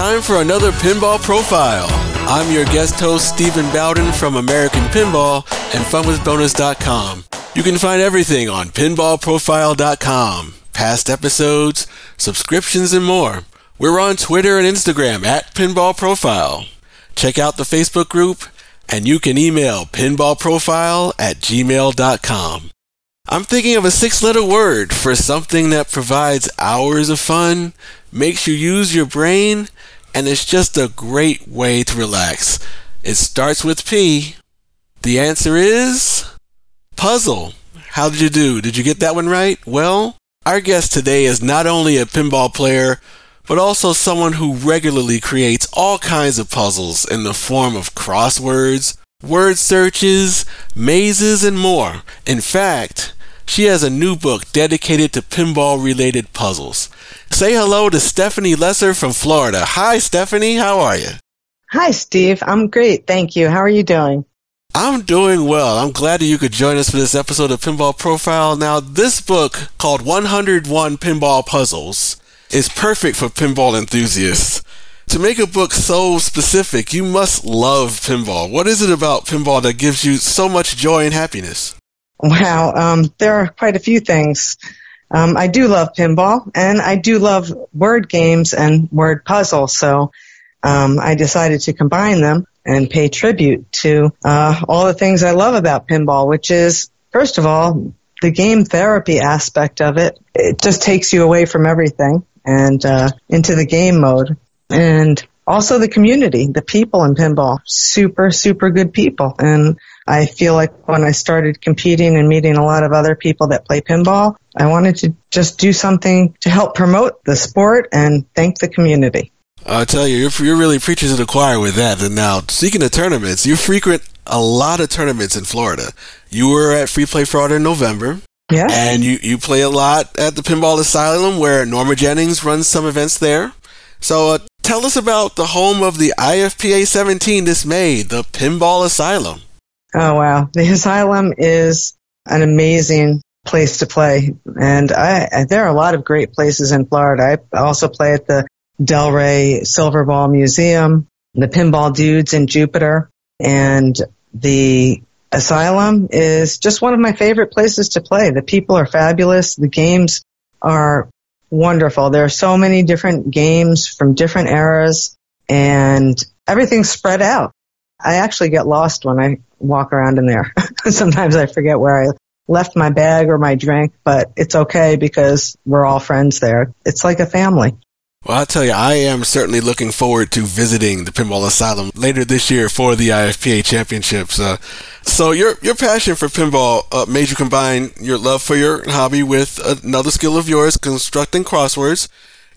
Time for another Pinball Profile. I'm your guest host, Stephen Bowden from American Pinball and FunWithBonus.com. You can find everything on PinballProfile.com, past episodes, subscriptions, and more. We're on Twitter and Instagram at Pinball Profile. Check out the Facebook group, and you can email pinballprofile at gmail.com. I'm thinking of a six letter word for something that provides hours of fun, makes you use your brain, and it's just a great way to relax. It starts with P. The answer is puzzle. How did you do? Did you get that one right? Well, our guest today is not only a pinball player, but also someone who regularly creates all kinds of puzzles in the form of crosswords, word searches, mazes, and more. In fact, she has a new book dedicated to pinball related puzzles. Say hello to Stephanie Lesser from Florida. Hi, Stephanie. How are you? Hi, Steve. I'm great. Thank you. How are you doing? I'm doing well. I'm glad that you could join us for this episode of Pinball Profile. Now, this book called 101 Pinball Puzzles is perfect for pinball enthusiasts. To make a book so specific, you must love pinball. What is it about pinball that gives you so much joy and happiness? Wow, um, there are quite a few things. Um, I do love pinball, and I do love word games and word puzzles. So um, I decided to combine them and pay tribute to uh, all the things I love about pinball, which is first of all the game therapy aspect of it. It just takes you away from everything and uh, into the game mode, and also the community, the people in pinball, super super good people, and I feel like when I started competing and meeting a lot of other people that play pinball, I wanted to just do something to help promote the sport and thank the community. I tell you, you're, you're really preaching to the choir with that. And now, speaking of tournaments, you frequent a lot of tournaments in Florida. You were at Free Play Florida in November. Yeah. And you, you play a lot at the Pinball Asylum where Norma Jennings runs some events there. So uh, tell us about the home of the IFPA 17 this May, the Pinball Asylum. Oh wow, the asylum is an amazing place to play, and I, there are a lot of great places in Florida. I also play at the Delray Silverball Museum, the Pinball Dudes in Jupiter, and the asylum is just one of my favorite places to play. The people are fabulous. The games are wonderful. There are so many different games from different eras and everything's spread out. I actually get lost when I walk around in there. Sometimes I forget where I left my bag or my drink, but it's okay because we're all friends there. It's like a family. Well, I'll tell you, I am certainly looking forward to visiting the Pinball Asylum later this year for the IFPA Championships. Uh, so your your passion for pinball uh, made you combine your love for your hobby with another skill of yours, constructing crosswords.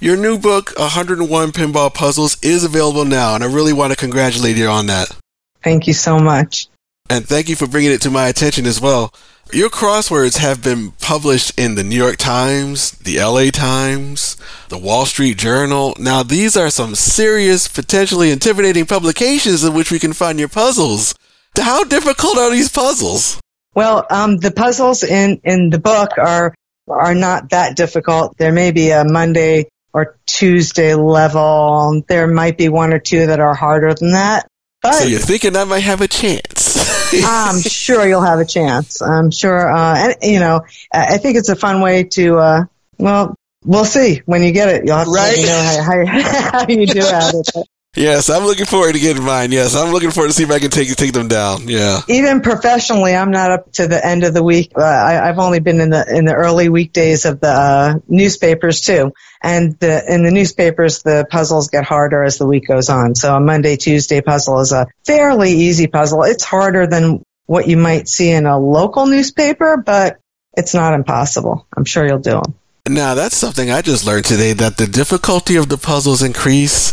Your new book, 101 Pinball Puzzles, is available now, and I really want to congratulate you on that. Thank you so much. And thank you for bringing it to my attention as well. Your crosswords have been published in the New York Times, the LA Times, the Wall Street Journal. Now, these are some serious, potentially intimidating publications in which we can find your puzzles. How difficult are these puzzles? Well, um, the puzzles in, in the book are are not that difficult. There may be a Monday or Tuesday level. There might be one or two that are harder than that. But so you're thinking I might have a chance? I'm sure you'll have a chance. I'm sure, uh, and you know, I think it's a fun way to, uh, well, we'll see when you get it. You'll have to right? let me know how, how, how you do at it. Yes, I'm looking forward to getting mine. Yes, I'm looking forward to see if I can take take them down. Yeah. Even professionally, I'm not up to the end of the week. Uh, I, have only been in the in the early weekdays of the uh, newspapers too, and the, in the newspapers, the puzzles get harder as the week goes on. So a Monday Tuesday puzzle is a fairly easy puzzle. It's harder than what you might see in a local newspaper, but it's not impossible. I'm sure you'll do them. Now that's something I just learned today that the difficulty of the puzzles increase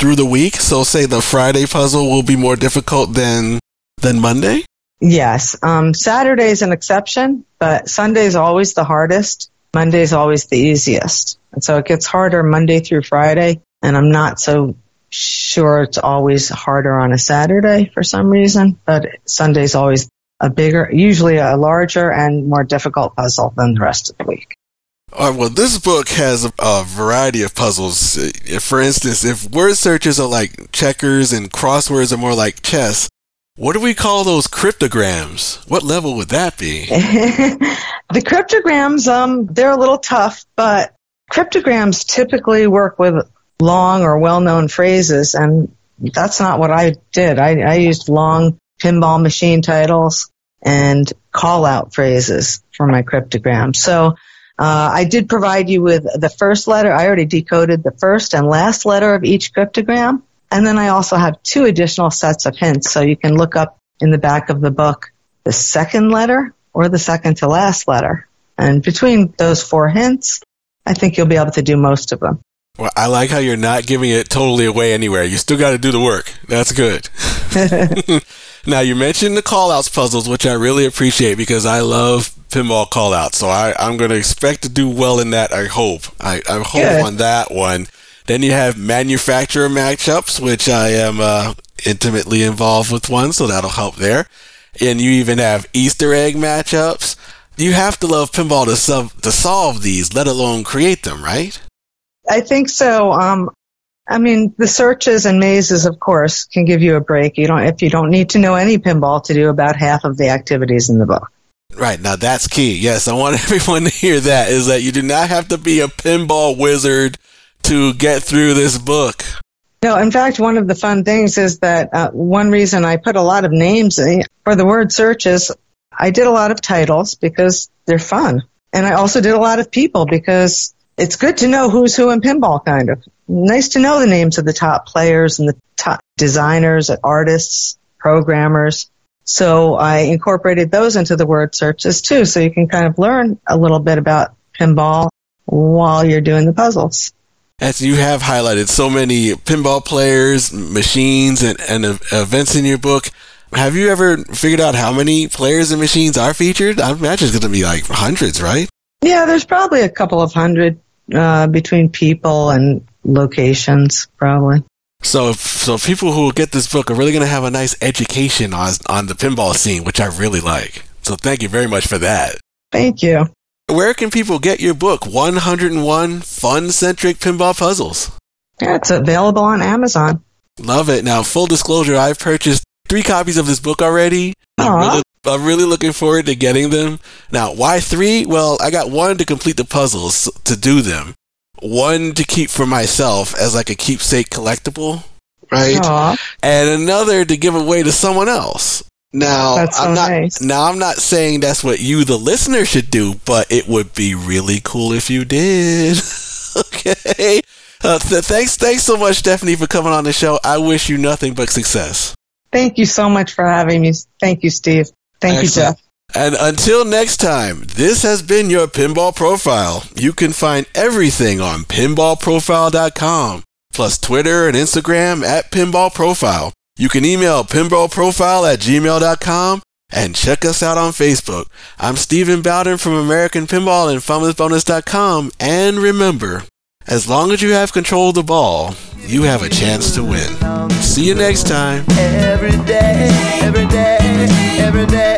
through the week. So say the Friday puzzle will be more difficult than than Monday? Yes. Um, Saturday is an exception, but Sunday is always the hardest. Monday is always the easiest. And so it gets harder Monday through Friday. And I'm not so sure it's always harder on a Saturday for some reason, but Sunday's always a bigger, usually a larger and more difficult puzzle than the rest of the week. Uh, well, this book has a, a, variety of puzzles. For instance, if word searches are like checkers and crosswords are more like chess, what do we call those cryptograms? What level would that be? the cryptograms, um, they're a little tough, but cryptograms typically work with long or well-known phrases, and that's not what I did. I, I used long pinball machine titles and call-out phrases for my cryptogram. So uh, I did provide you with the first letter. I already decoded the first and last letter of each cryptogram. And then I also have two additional sets of hints. So you can look up in the back of the book the second letter or the second to last letter. And between those four hints, I think you'll be able to do most of them. Well, I like how you're not giving it totally away anywhere. You still got to do the work. That's good. now, you mentioned the callouts puzzles, which I really appreciate because I love pinball callouts. So I, I'm going to expect to do well in that, I hope. I, I hope good. on that one. Then you have manufacturer matchups, which I am uh, intimately involved with one, so that'll help there. And you even have Easter egg matchups. You have to love pinball to, sub- to solve these, let alone create them, right? I think so. Um, I mean, the searches and mazes, of course, can give you a break. You don't if you don't need to know any pinball to do about half of the activities in the book. Right now, that's key. Yes, I want everyone to hear that. Is that you do not have to be a pinball wizard to get through this book. No, in fact, one of the fun things is that uh, one reason I put a lot of names in, for the word searches, I did a lot of titles because they're fun. And I also did a lot of people because it's good to know who's who in pinball, kind of. Nice to know the names of the top players and the top designers, artists, programmers. So I incorporated those into the word searches too, so you can kind of learn a little bit about pinball while you're doing the puzzles as you have highlighted so many pinball players, machines, and, and events in your book. Have you ever figured out how many players and machines are featured? I imagine it's going to be like hundreds, right? Yeah, there's probably a couple of hundred uh, between people and locations, probably. So, so people who get this book are really going to have a nice education on on the pinball scene, which I really like. So, thank you very much for that. Thank you. Where can people get your book, 101 Fun Centric Pinball Puzzles? Yeah, it's available on Amazon. Love it. Now, full disclosure, I've purchased three copies of this book already. I'm really, I'm really, looking forward to getting them. Now, why three? Well, I got one to complete the puzzles to do them, one to keep for myself as like a keepsake collectible, right? Aww. And another to give away to someone else. Now, so I'm not nice. now I'm not saying that's what you the listener should do, but it would be really cool if you did. okay. Uh, th- thanks thanks so much Stephanie for coming on the show. I wish you nothing but success. Thank you so much for having me. Thank you, Steve. Thank Excellent. you, Jeff. And until next time, this has been your Pinball Profile. You can find everything on pinballprofile.com, plus Twitter and Instagram at Pinball Profile. You can email pinballprofile at gmail.com and check us out on Facebook. I'm Stephen Bowden from American Pinball and FunWithBonus.com. And remember, as long as you have control of the ball, you have a chance to win. See you next time. Every day, every day, every day,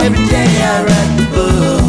every day I write the book.